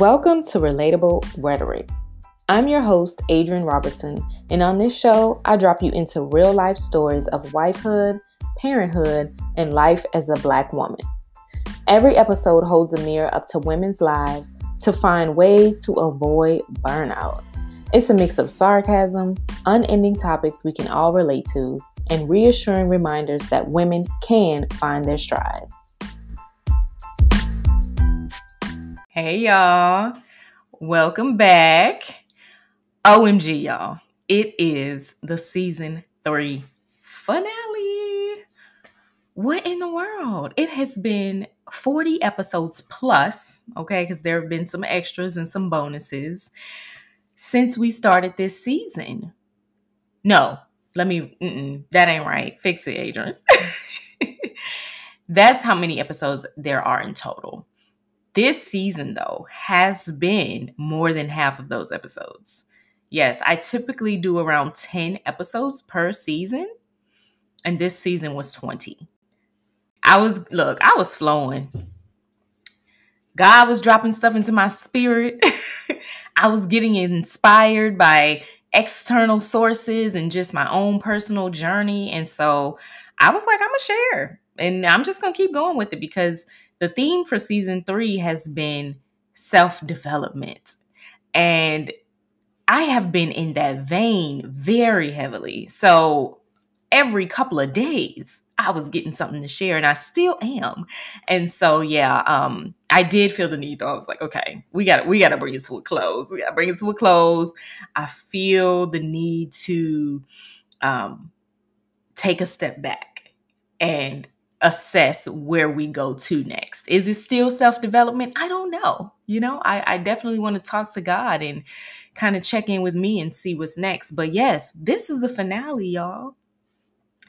Welcome to Relatable Rhetoric. I'm your host, Adrianne Robertson, and on this show, I drop you into real life stories of wifehood, parenthood, and life as a Black woman. Every episode holds a mirror up to women's lives to find ways to avoid burnout. It's a mix of sarcasm, unending topics we can all relate to, and reassuring reminders that women can find their stride. Hey, y'all. Welcome back. OMG, y'all. It is the season three finale. What in the world? It has been 40 episodes plus, okay, because there have been some extras and some bonuses since we started this season. No, let me, that ain't right. Fix it, Adrianne. That's how many episodes there are in total. This season, though, has been more than half of those episodes. Yes, I typically do around 10 episodes per season, and this season was 20. I was, look, I was flowing. God was dropping stuff into my spirit. I was getting inspired by external sources and just my own personal journey. And so I was like, I'm going to share. And I'm just going to keep going with it because the theme for season three has been self development. And I have been in that vein very heavily. So every couple of days, I was getting something to share and I still am. And so yeah, um I did feel the need though. I was like, okay, we got we got to bring it to a close. We got to bring it to a close. I feel the need to um take a step back and assess where we go to next. Is it still self development? I don't know. You know, I, I definitely want to talk to God and kind of check in with me and see what's next. But yes, this is the finale, y'all.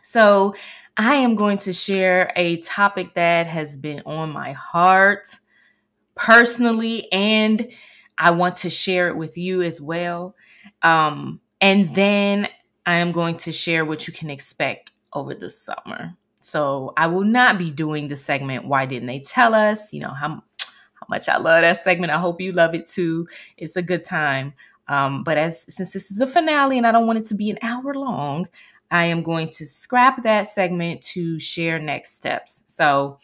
So I am going to share a topic that has been on my heart personally, and I want to share it with you as well. Um, and then I am going to share what you can expect over the summer. So I will not be doing the segment Why Didn't They Tell Us? You know, how, how much I love that segment. I hope you love it too. It's a good time. Um, but as since this is the finale and I don't want it to be an hour long, I am going to scrap that segment to share next steps. So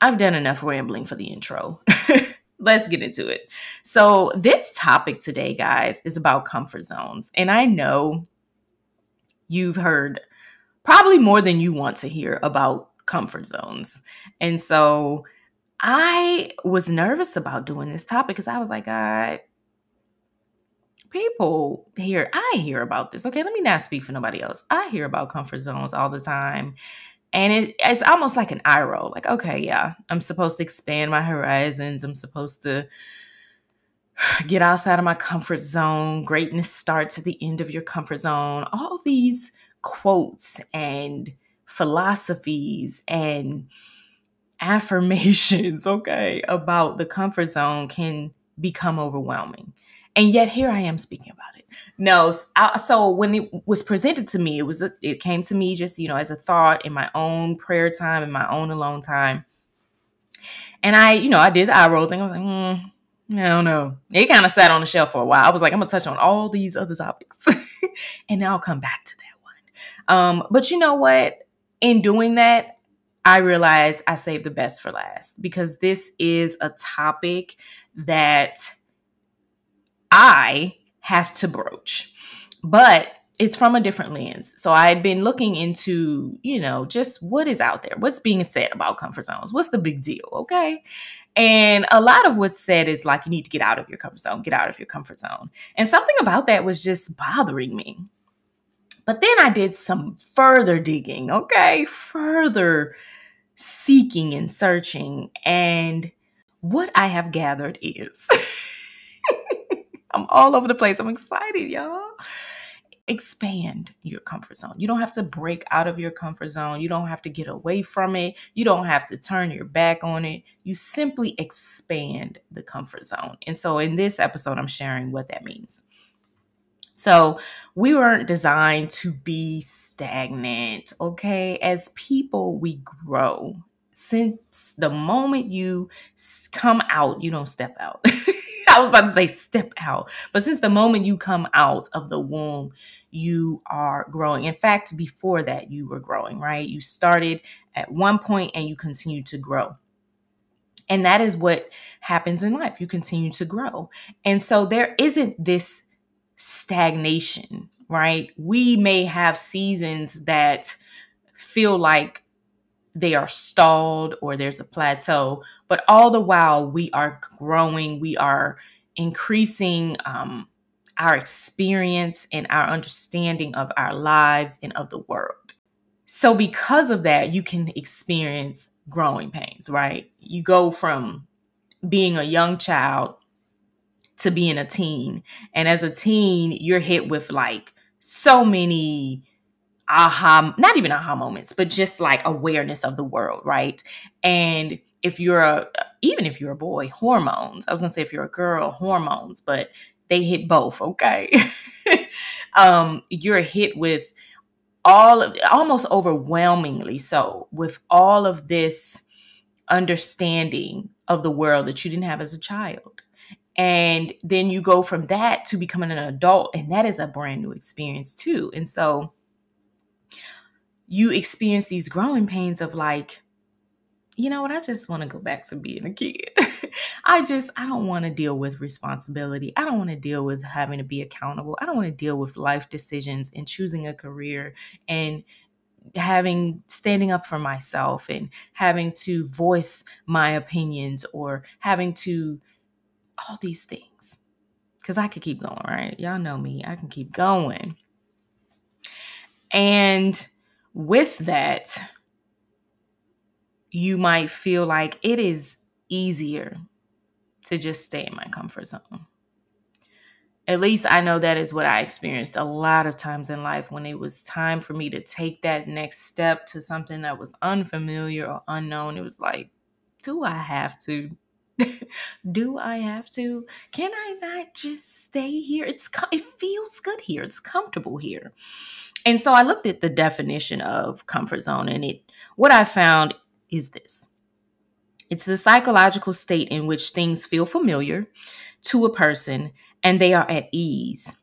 I've done enough rambling for the intro. Let's get into it. So, this topic today, guys, is about comfort zones. And I know you've heard probably more than you want to hear about comfort zones. And so I was nervous about doing this topic because I was like, God, people hear, I hear about this. Okay, let me not speak for nobody else. I hear about comfort zones all the time. And it, it's almost like an eye roll. Like, okay, yeah, I'm supposed to expand my horizons. I'm supposed to get outside of my comfort zone. Greatness starts at the end of your comfort zone. All these quotes and philosophies and affirmations, okay, about the comfort zone can become overwhelming. And yet here I am speaking about it. No, so when it was presented to me, it was a, it came to me just you know as a thought in my own prayer time, in my own alone time, and I you know I did the eye roll thing. I was like, mm, I don't know. It kind of sat on the shelf for a while. I was like, I'm gonna touch on all these other topics, and I'll come back to that. Um, but you know what? In doing that, I realized I saved the best for last because this is a topic that I have to broach. But it's from a different lens. So I had been looking into, you know, just what is out there, what's being said about comfort zones, what's the big deal, okay? And a lot of what's said is like you need to get out of your comfort zone, get out of your comfort zone. And something about that was just bothering me. But then I did some further digging, okay? Further seeking and searching. And what I have gathered is I'm all over the place. I'm excited, y'all. Expand your comfort zone. You don't have to break out of your comfort zone. You don't have to get away from it. You don't have to turn your back on it. You simply expand the comfort zone. And so in this episode, I'm sharing what that means. So we weren't designed to be stagnant, okay? As people, we grow. Since the moment you come out, you don't step out. I was about to say step out. But since the moment you come out of the womb, you are growing. In fact, before that, you were growing, right? You started at one point and you continue to grow. And that is what happens in life. You continue to grow. And so there isn't this stagnation, right? We may have seasons that feel like they are stalled or there's a plateau, but all the while we are growing, we are increasing um, our experience and our understanding of our lives and of the world. So, because of that, you can experience growing pains, right? You go from being a young child to being a teen. And as a teen, you're hit with like so many aha, not even aha moments, but just like awareness of the world, right? And if you're a, even if you're a boy, hormones. I was gonna say if you're a girl, hormones, but they hit both, okay? um, you're hit with all of, almost overwhelmingly so with all of this understanding of the world that you didn't have as a child. And then you go from that to becoming an adult, and that is a brand new experience too. And so you experience these growing pains of like, you know what, I just want to go back to being a kid. I just, I don't want to deal with responsibility. I don't want to deal with having to be accountable. I don't want to deal with life decisions and choosing a career and having standing up for myself and having to voice my opinions or having to all these things. Because I could keep going, right? Y'all know me, I can keep going. And with that, you might feel like it is easier to just stay in my comfort zone. At least I know that is what I experienced a lot of times in life when it was time for me to take that next step to something that was unfamiliar or unknown. It was like, do I have to? do I have to? Can I not just stay here? It's it feels good here. It's comfortable here. And so I looked at the definition of comfort zone and it what I found is this. It's the psychological state in which things feel familiar to a person and they are at ease.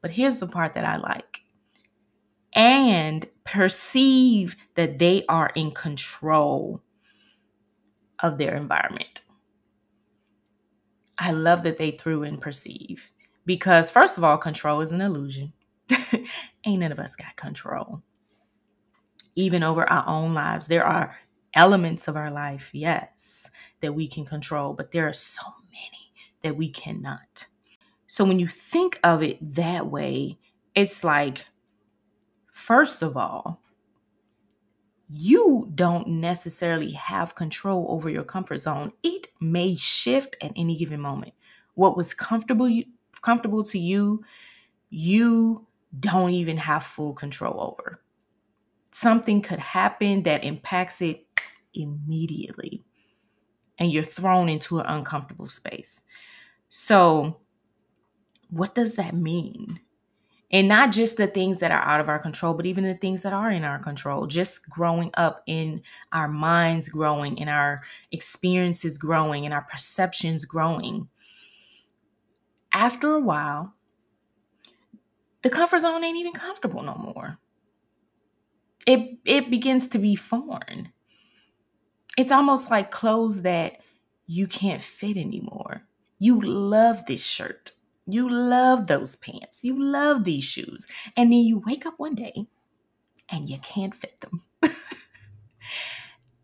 But here's the part that I like. And perceive that they are in control of their environment. I love that they threw in perceive because, first of all, control is an illusion. Ain't none of us got control. Even over our own lives, there are elements of our life, yes, that we can control, but there are so many that we cannot. So when you think of it that way, it's like, first of all, you don't necessarily have control over your comfort zone. It may shift at any given moment. What was comfortable comfortable to you, you don't even have full control over. Something could happen that impacts it immediately, and you're thrown into an uncomfortable space. So, what does that mean? And not just the things that are out of our control, but even the things that are in our control. Just growing up in our minds growing, in our experiences growing, in our perceptions growing. After a while, the comfort zone ain't even comfortable no more. It it begins to be foreign. It's almost like clothes that you can't fit anymore. You love this shirt. You love those pants. You love these shoes. And then you wake up one day and you can't fit them.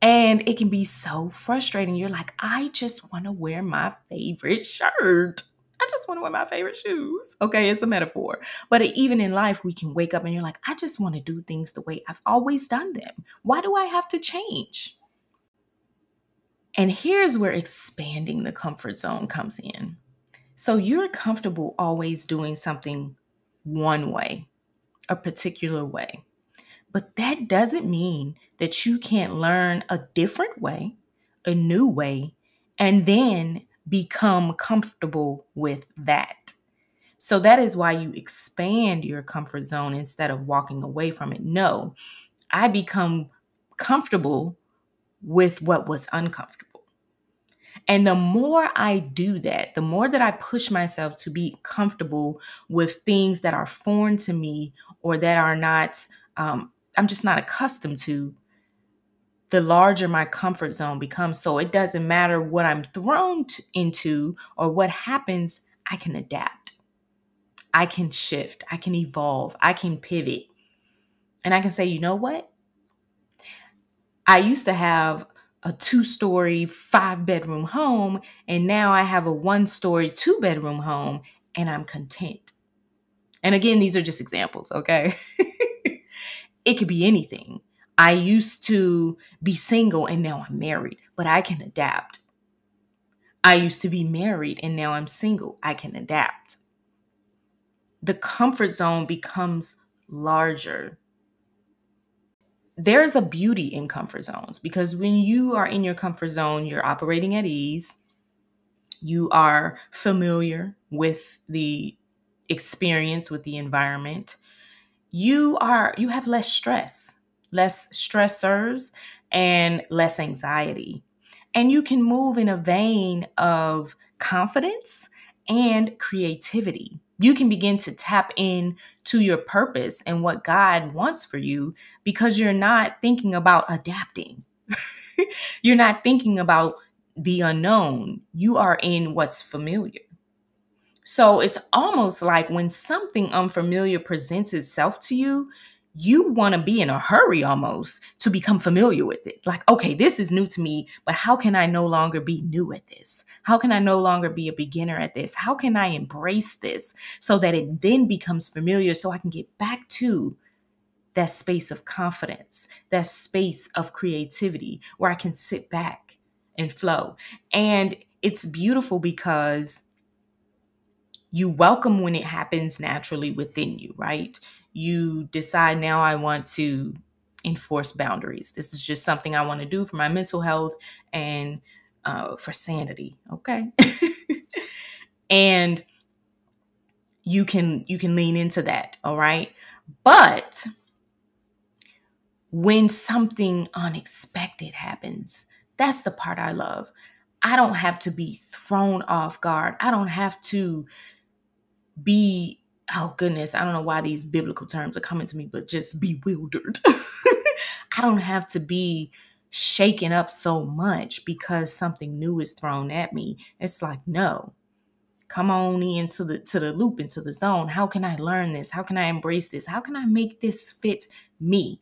and it can be so frustrating. You're like, I just want to wear my favorite shirt. I just want to wear my favorite shoes. Okay, it's a metaphor. But even in life, we can wake up and you're like, I just want to do things the way I've always done them. Why do I have to change? And here's where expanding the comfort zone comes in. So you're comfortable always doing something one way, a particular way. But that doesn't mean that you can't learn a different way, a new way, and then become comfortable with that. So that is why you expand your comfort zone instead of walking away from it. No, I become comfortable with what was uncomfortable. And the more I do that, the more that I push myself to be comfortable with things that are foreign to me or that are not, um, I'm just not accustomed to, the larger my comfort zone becomes. So it doesn't matter what I'm thrown to, into or what happens, I can adapt. I can shift. I can evolve. I can pivot. And I can say, you know what? I used to have a two story, five bedroom home, and now I have a one story, two bedroom home, and I'm content. And again, these are just examples, okay? it could be anything. I used to be single and now I'm married, but I can adapt. I used to be married and now I'm single. I can adapt. The comfort zone becomes larger there's a beauty in comfort zones because when you are in your comfort zone, you're operating at ease. You are familiar with the experience, with the environment. You are you have less stress, less stressors and less anxiety. And you can move in a vein of confidence and creativity you can begin to tap in to your purpose and what God wants for you because you're not thinking about adapting. you're not thinking about the unknown. You are in what's familiar. So it's almost like when something unfamiliar presents itself to you, you want to be in a hurry almost to become familiar with it. Like, okay, this is new to me, but how can I no longer be new at this? How can I no longer be a beginner at this? How can I embrace this so that it then becomes familiar so I can get back to that space of confidence, that space of creativity where I can sit back and flow. And it's beautiful because you welcome when it happens naturally within you, right? You decide now I want to enforce boundaries. This is just something I want to do for my mental health and uh, for sanity. Okay. and you can you can lean into that all right but when something unexpected happens that's the part i love i don't have to be thrown off guard i don't have to be oh goodness, I don't know why these biblical terms are coming to me, but just bewildered. I don't have to be shaken up so much because something new is thrown at me. It's like, no. Come on into the to the loop, into the zone. How can I learn this? How can I embrace this? How can I make this fit me?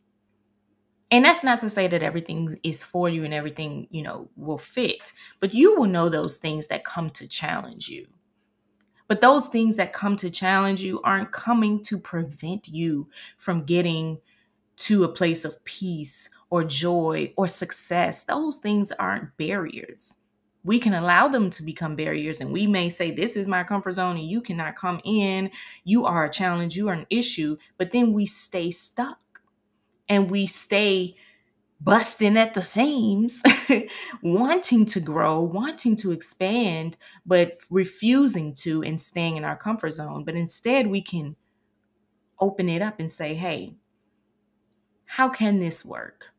And that's not to say that everything is for you and everything, you know, will fit, but you will know those things that come to challenge you. But those things that come to challenge you aren't coming to prevent you from getting to a place of peace or joy or success. Those things aren't barriers. We can allow them to become barriers, and we may say, This is my comfort zone, and you cannot come in. You are a challenge, you are an issue. But then we stay stuck and we stay busting at the seams, wanting to grow, wanting to expand, but refusing to and staying in our comfort zone. But instead, we can open it up and say, hey, how can this work?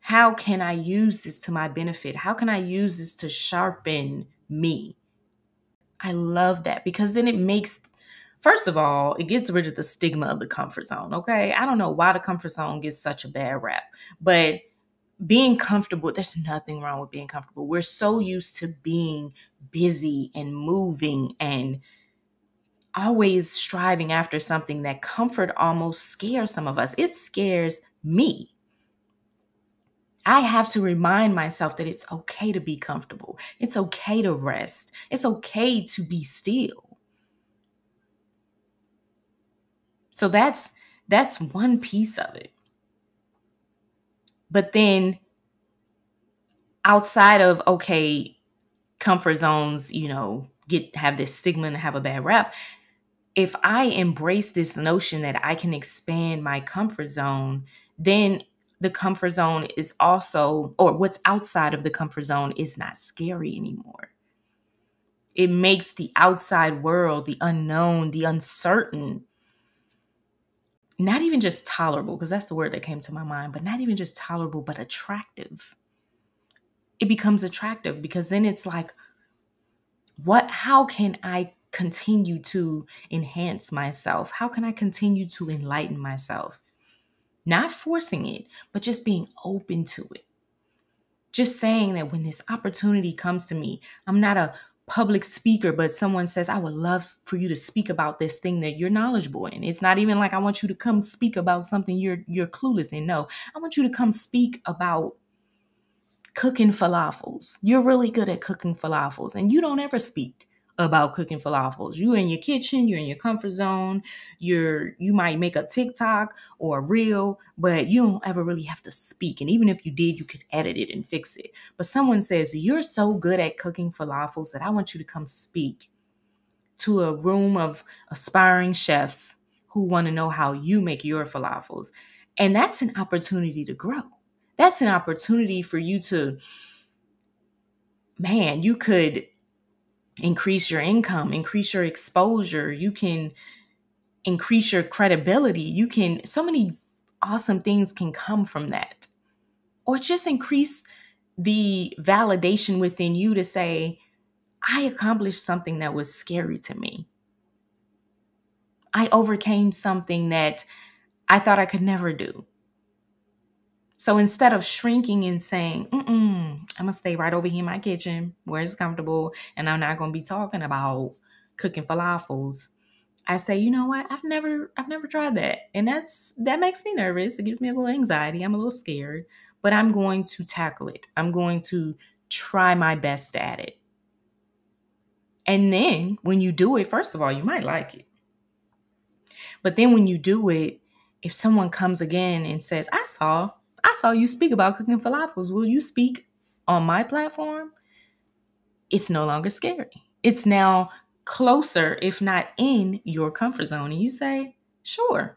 How can I use this to my benefit? How can I use this to sharpen me? I love that because then it makes First of all, it gets rid of the stigma of the comfort zone. Okay. I don't know why the comfort zone gets such a bad rap, but being comfortable, there's nothing wrong with being comfortable. We're so used to being busy and moving and always striving after something that comfort almost scares some of us. It scares me. I have to remind myself that it's okay to be comfortable. It's okay to rest. It's okay to be still. So that's that's one piece of it. But then outside of okay, comfort zones, you know, get have this stigma and have a bad rap. If I embrace this notion that I can expand my comfort zone, then the comfort zone is also, or what's outside of the comfort zone is not scary anymore. It makes the outside world, the unknown, the uncertain, not even just tolerable, because that's the word that came to my mind, but not even just tolerable, but attractive. it becomes attractive because then it's like, what, how can I continue to enhance myself? How can I continue to enlighten myself? Not forcing it, but just being open to it. Just saying that when this opportunity comes to me, I'm not a public speaker, but someone says, I would love for you to speak about this thing that you're knowledgeable in. It's not even like I want you to come speak about something you're you're clueless in. No, I want you to come speak about cooking falafels. You're really good at cooking falafels and you don't ever speak about cooking falafels. You're in your kitchen, you're in your comfort zone. You're you might make a TikTok or a reel, but you don't ever really have to speak. And even if you did, you could edit it and fix it. But someone says, "You're so good at cooking falafels that I want you to come speak to a room of aspiring chefs who want to know how you make your falafels." And that's an opportunity to grow. That's an opportunity for you to man, you could increase your income, increase your exposure. You can increase your credibility. You can, so many awesome things can come from that. Or just increase the validation within you to say, I accomplished something that was scary to me. I overcame something that I thought I could never do. So instead of shrinking and saying, mm I'm gonna stay right over here in my kitchen where it's comfortable and I'm not gonna be talking about cooking falafels, I say, you know what? I've never I've never tried that. And that's that makes me nervous. It gives me a little anxiety. I'm a little scared, but I'm going to tackle it. I'm going to try my best at it. And then when you do it, first of all, you might like it. But then when you do it, if someone comes again and says, I saw I saw you speak about cooking falafels. Will you speak on my platform? It's no longer scary. It's now closer, if not in your comfort zone. And you say, sure,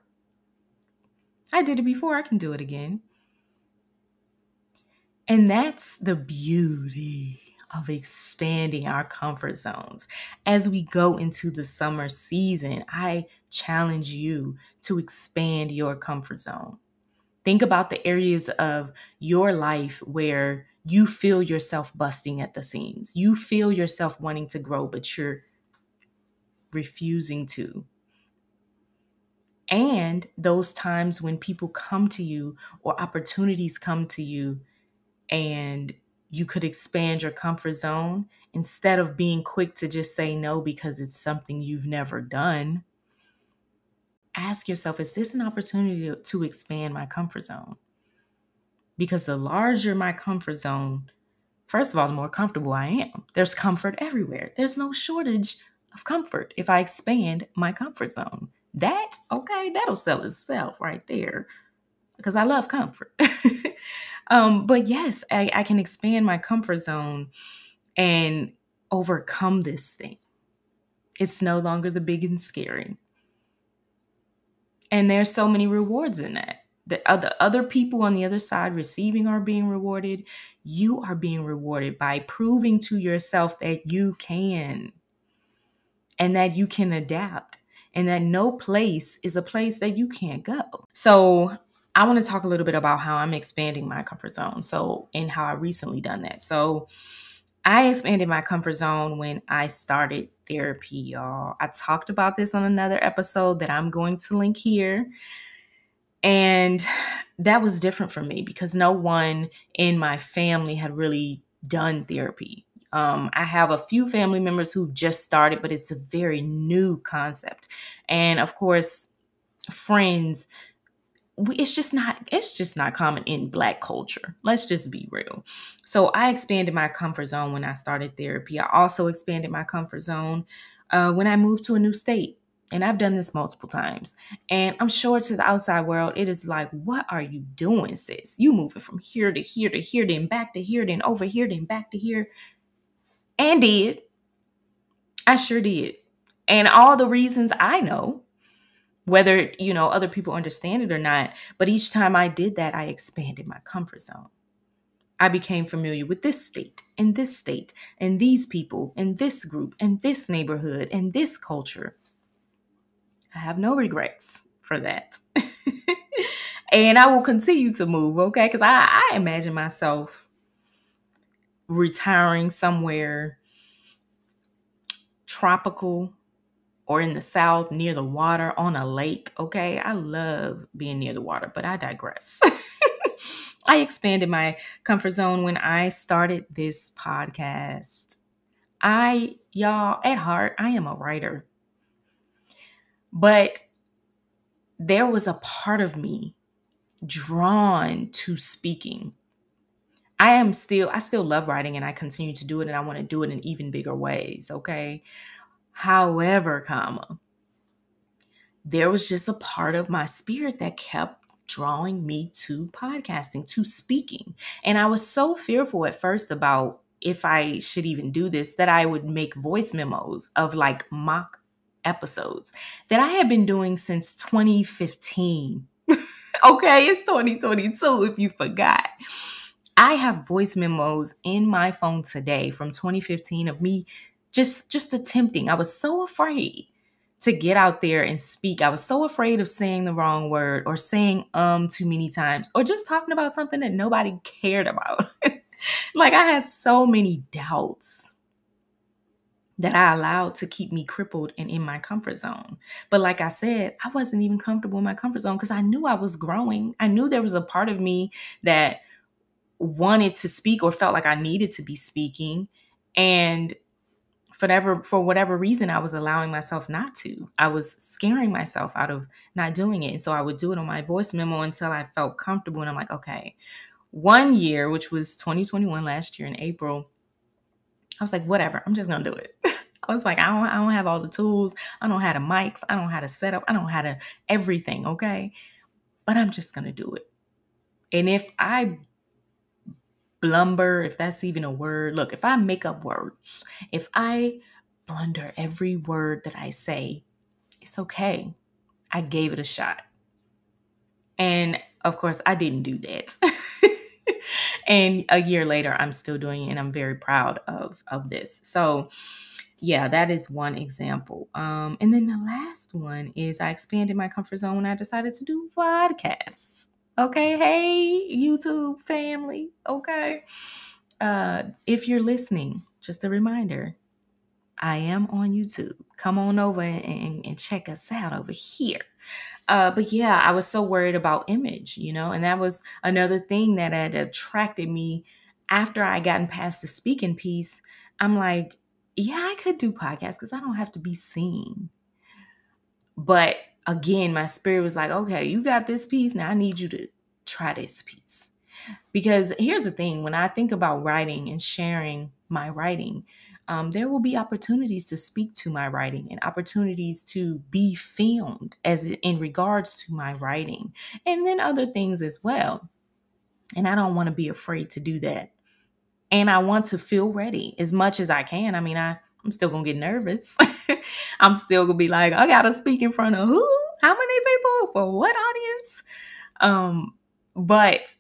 I did it before. I can do it again. And that's the beauty of expanding our comfort zones. As we go into the summer season, I challenge you to expand your comfort zone. Think about the areas of your life where you feel yourself busting at the seams. You feel yourself wanting to grow, but you're refusing to. And those times when people come to you or opportunities come to you and you could expand your comfort zone instead of being quick to just say no because it's something you've never done ask yourself is this an opportunity to expand my comfort zone? Because the larger my comfort zone, first of all, the more comfortable I am. There's comfort everywhere. There's no shortage of comfort if I expand my comfort zone. That, okay, that'll sell itself right there because I love comfort. um, but yes, I, I can expand my comfort zone and overcome this thing. It's no longer the big and scary. And there's so many rewards in that. The other other people on the other side receiving are being rewarded. You are being rewarded by proving to yourself that you can and that you can adapt and that no place is a place that you can't go. So, I want to talk a little bit about how I'm expanding my comfort zone. So, and how I recently done that. So, I expanded my comfort zone when I started therapy, y'all. I talked about this on another episode that I'm going to link here. And that was different for me because no one in my family had really done therapy. Um, I have a few family members who just started, but it's a very new concept. And of course, friends it's just not it's just not common in black culture. Let's just be real. So i expanded my comfort zone when i started therapy. I also expanded my comfort zone uh, when i moved to a new state and i've done this multiple times. And i'm sure to the outside world it is like what are you doing sis? You moving from here to here to here then back to here then over here then back to here. And did. I sure did. And all the reasons i know whether you know other people understand it or not but each time i did that i expanded my comfort zone. I became familiar with this state and this state and these people and this group and this neighborhood and this culture. I have no regrets for that. And i will continue to move okay? Because I, I imagine myself retiring somewhere tropical or in the south near the water on a lake. Okay, I love being near the water, but I digress. I expanded my comfort zone when I started this podcast. I, y'all, at heart, I am a writer. But there was a part of me drawn to speaking. I am still, I still love writing and I continue to do it and I want to do it in even bigger ways. Okay. However, comma, there was just a part of my spirit that kept drawing me to podcasting, to speaking. And I was so fearful at first about if I should even do this that I would make voice memos of like mock episodes that I had been doing since 2015. okay, it's 2022 if you forgot. I have voice memos in my phone today from 2015 of me just just attempting. I was so afraid to get out there and speak. I was so afraid of saying the wrong word or saying um too many times or just talking about something that nobody cared about. like I had so many doubts that I allowed to keep me crippled and in my comfort zone. But like I said, I wasn't even comfortable in my comfort zone because I knew I was growing. I knew there was a part of me that wanted to speak or felt like I needed to be speaking. And whatever for whatever reason I was allowing myself not to. I was scaring myself out of not doing it. And so I would do it on my voice memo until I felt comfortable and I'm like, okay. One year, which was 2021 last year in April, I was like, whatever, I'm just gonna do it. I was like, I don't, I don't have all the tools. I don't have the mics. I don't have set up. I don't have to everything. Okay. But I'm just gonna do it. And if I blumber, if that's even a word. Look, if I make up words, if I blunder every word that I say, it's okay. I gave it a shot. And of course, I didn't do that. and a year later, I'm still doing it and I'm very proud of of this. So, yeah, that is one example. Um, and then the last one is I expanded my comfort zone. When I decided to do podcasts. Okay. Hey, YouTube family. Okay. Uh, if you're listening, just a reminder I am on YouTube. Come on over and, and check us out over here. Uh, but yeah, I was so worried about image, you know, and that was another thing that had attracted me after I gotten past the speaking piece. I'm like, yeah, I could do podcasts because I don't have to be seen. But again, my spirit was like, okay, you got this piece. Now I need you to try this piece. Because here's the thing when I think about writing and sharing my writing, um, there will be opportunities to speak to my writing and opportunities to be filmed as in regards to my writing and then other things as well and i don't want to be afraid to do that and i want to feel ready as much as i can i mean i i'm still gonna get nervous i'm still gonna be like i gotta speak in front of who how many people for what audience um but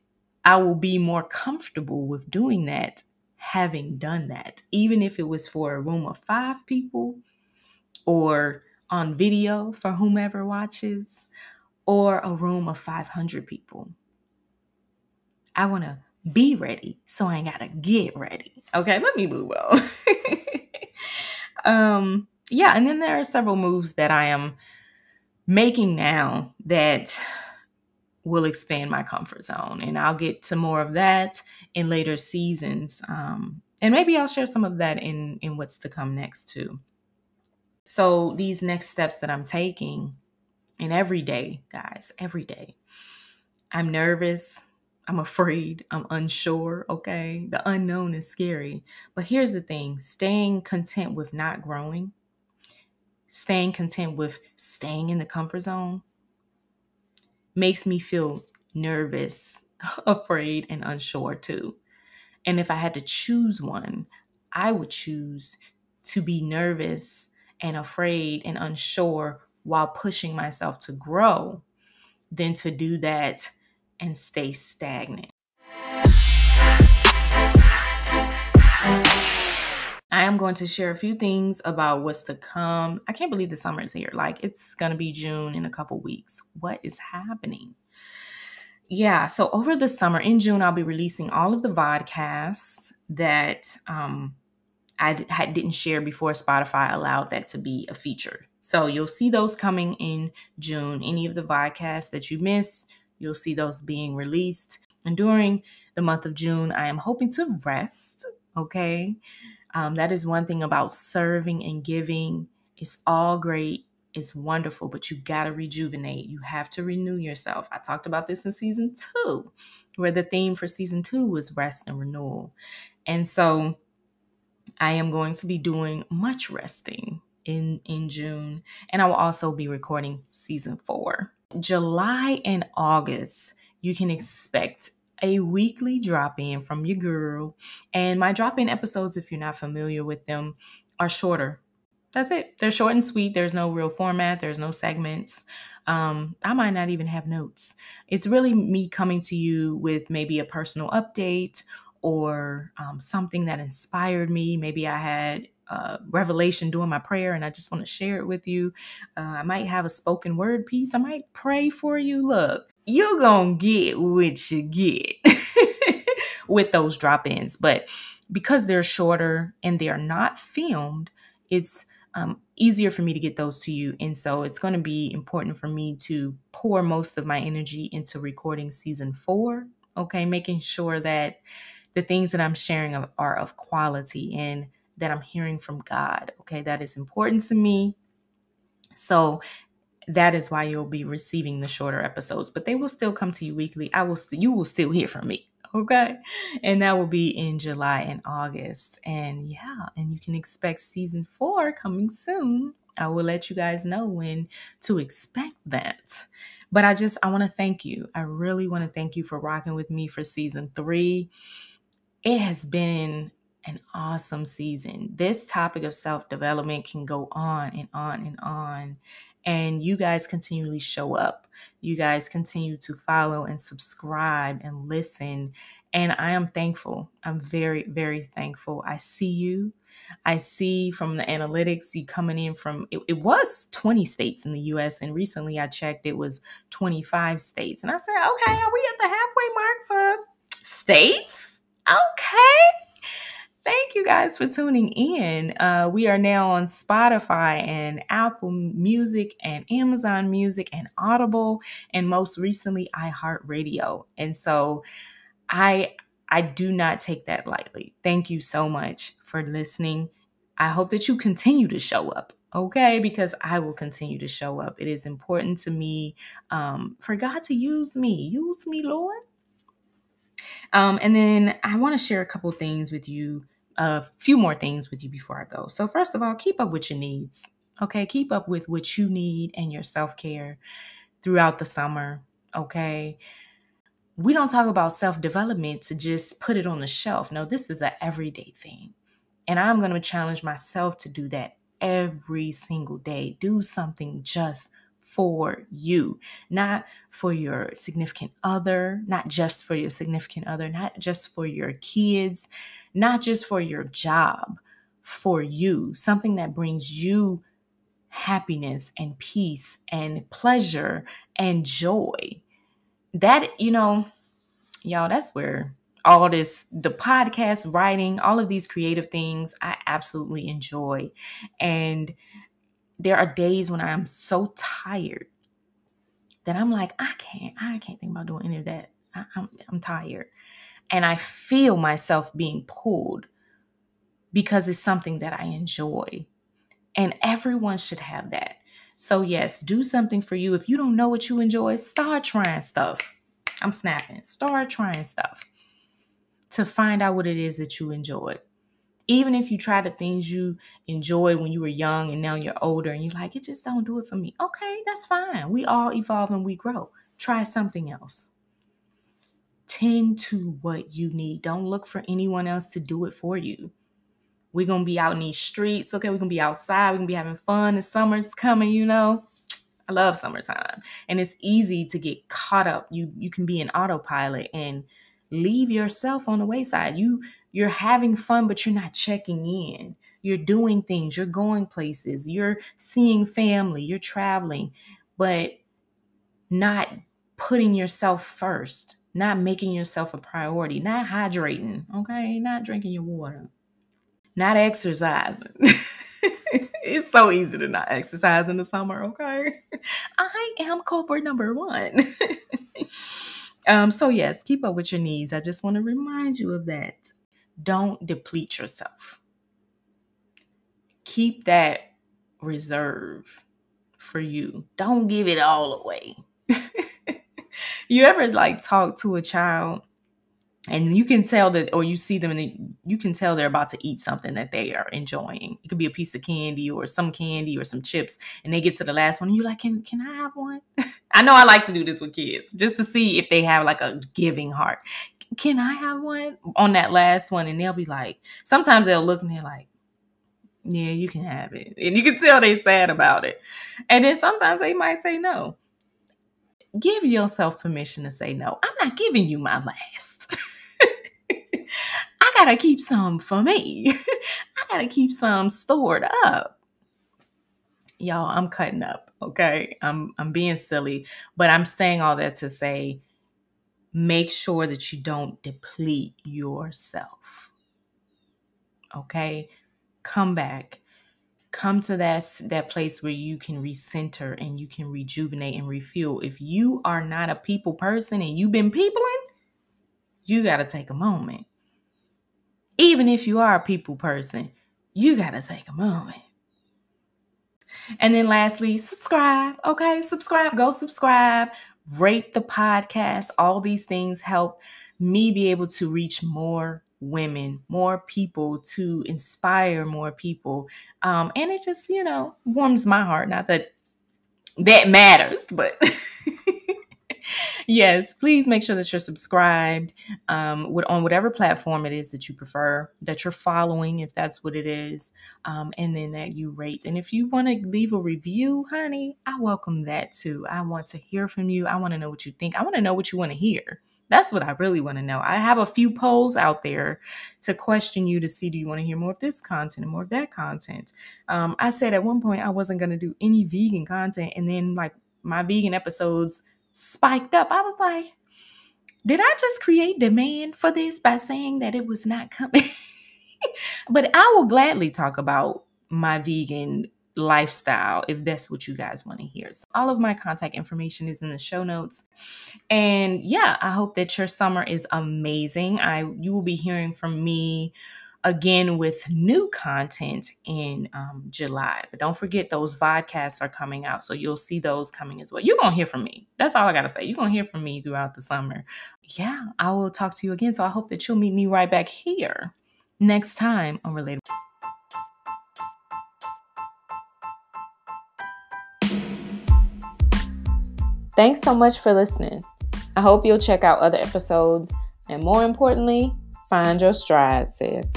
I will be more comfortable with doing that having done that, even if it was for a room of five people or on video for whomever watches or a room of 500 people. I want to be ready, so I ain't got to get ready. Okay, let me move on. um, yeah, and then there are several moves that I am making now that will expand my comfort zone. And I'll get to more of that in later seasons. Um, and maybe I'll share some of that in, in what's to come next too. So these next steps that I'm taking, and every day, guys, every day, I'm nervous. I'm afraid. I'm unsure. Okay. The unknown is scary. But here's the thing staying content with not growing, staying content with staying in the comfort zone, makes me feel nervous, afraid, and unsure too. And if I had to choose one, I would choose to be nervous and afraid and unsure while pushing myself to grow than to do that and stay stagnant. I am going to share a few things about what's to come. I can't believe the summer is here. Like it's going to be June in a couple weeks. What is happening? yeah, so over the summer in June, I'll be releasing all of the vodcasts that um, I didn't share before Spotify allowed that to be a feature. So you'll see those coming in June. Any of the vodcasts that you missed, you'll see those being released. And during the month of June, I am hoping to rest. Okay. Um, that is one thing about serving and giving. It's all great. It's wonderful, but you got to rejuvenate. You have to renew yourself. I talked about this in season two, where the theme for season two was rest and renewal. And so I am going to be doing much resting in, in June, and I will also be recording season four. July and August, you can expect a weekly drop in from your girl. And my drop in episodes, if you're not familiar with them, are shorter. That's it. They're short and sweet. There's no real format, there's no segments. Um, I might not even have notes. It's really me coming to you with maybe a personal update or um, something that inspired me. Maybe I had a revelation doing my prayer and I just want to share it with you. Uh, I might have a spoken word piece. I might pray for you. Look, you're going to get what you get with those drop ins. But because they're shorter and they are not filmed, it's um, easier for me to get those to you. And so it's going to be important for me to pour most of my energy into recording season four. Okay, making sure that the things that I'm sharing are of quality and that I'm hearing from God. Okay, that is important to me. So that is why you'll be receiving the shorter episodes, but they will still come to you weekly. I will st- you will still hear from me. Okay. And that will be in July and August. And yeah, and you can expect season four coming soon. I will let you guys know when to expect that. But I just I want to thank you. I really want to thank you for rocking with me for season 3 it has been an awesome season. This topic of self development can go on and on and on. And you guys continually show up. You guys continue to follow and subscribe and listen. And I am thankful. I'm very, very thankful. I see you. I see from the analytics you coming in from it, it, was 20 states in the US and recently I checked it was 25 states. And I said, "Okay, are we at the halfway mark for states?" Okay. Thank you guys for tuning in. Uh, we are now on Spotify and Apple Music and Amazon Music and Audible and most recently iHeartRadio. And so I I do not take that lightly. Thank you so much for listening. I hope that you continue to show up okay because i will continue to show up it is important to me um, for god to use me use me lord um, and then I want to share a couple things with you, a few more things with you before I go. So, first of all, keep up with your needs. Okay, keep up with what you need and your self care throughout the summer. Okay. We don't talk about self development to just put it on the shelf. No, this is an everyday thing. And I'm going to challenge myself to do that every single day. Do something just for you, not for your significant other, not just for your significant other, not just for your kids, not just for your job, for you, something that brings you happiness and peace and pleasure and joy. That, you know, y'all, that's where all this, the podcast, writing, all of these creative things, I absolutely enjoy. And there are days when I'm so tired that I'm like, I can't, I can't think about doing any of that. I, I'm, I'm tired. And I feel myself being pulled because it's something that I enjoy. And everyone should have that. So, yes, do something for you. If you don't know what you enjoy, start trying stuff. I'm snapping. Start trying stuff to find out what it is that you enjoy even if you try the things you enjoyed when you were young and now you're older and you're like, it just don't do it for me. Okay, that's fine. We all evolve and we grow. Try something else. Tend to what you need. Don't look for anyone else to do it for you. We're gonna be out in these streets, okay? We're gonna be outside, we're gonna be having fun. The summer's coming, you know. I love summertime. And it's easy to get caught up. You you can be an autopilot and leave yourself on the wayside. You you're having fun, but you're not checking in. You're doing things, you're going places, you're seeing family, you're traveling, but not putting yourself first, not making yourself a priority, not hydrating, okay? Not drinking your water, not exercising. it's so easy to not exercise in the summer, okay? I am culprit number one. um, so yes, keep up with your needs. I just want to remind you of that. Don't deplete yourself. Keep that reserve for you. Don't give it all away. you ever like talk to a child and you can tell that or you see them and you can tell they're about to eat something that they are enjoying. It could be a piece of candy or some candy or some chips and they get to the last one and you're like can, can i have one? I know i like to do this with kids just to see if they have like a giving heart. Can i have one? On that last one and they'll be like sometimes they'll look and they're like yeah you can have it. And you can tell they're sad about it. And then sometimes they might say no. Give yourself permission to say no. I'm not giving you my last I gotta keep some for me. I gotta keep some stored up. Y'all, I'm cutting up, okay? I'm I'm being silly, but I'm saying all that to say make sure that you don't deplete yourself. Okay? Come back. Come to that that place where you can recenter and you can rejuvenate and refuel. If you are not a people person and you've been peopling, you got to take a moment even if you are a people person, you got to take a moment. And then lastly, subscribe. Okay, subscribe. Go subscribe. Rate the podcast. All these things help me be able to reach more women, more people, to inspire more people. Um, and it just, you know, warms my heart. Not that that matters, but yes, please make sure that you're subscribed um, on whatever platform it is that you prefer, that you're following, if that's what it is, um, and then that you rate. And if you want to leave a review, honey, I welcome that too. I want to hear from you. I want to know what you think. I want to know what you want to hear. That's what I really want to know. I have a few polls out there to question you to see do you want to hear more of this content and more of that content. Um, I said at one point I wasn't going to do any vegan content, and then like my vegan episodes spiked up. I was like, did I just create demand for this by saying that it was not coming? but I will gladly talk about my vegan lifestyle if that's what you guys want to hear. So all of my contact information is in the show notes. And yeah, I hope that your summer is amazing. I you will be hearing from me again with new content in um, July. But don't forget, those vodcasts are coming out. So you'll see those coming as well. You're going to hear from me. That's all I got to say. You're going to hear from me throughout the summer. Yeah, I will talk to you again. So I hope that you'll meet me right back here next time on Relatable. Thanks so much for listening. I hope you'll check out other episodes and more importantly, find your stride, sis.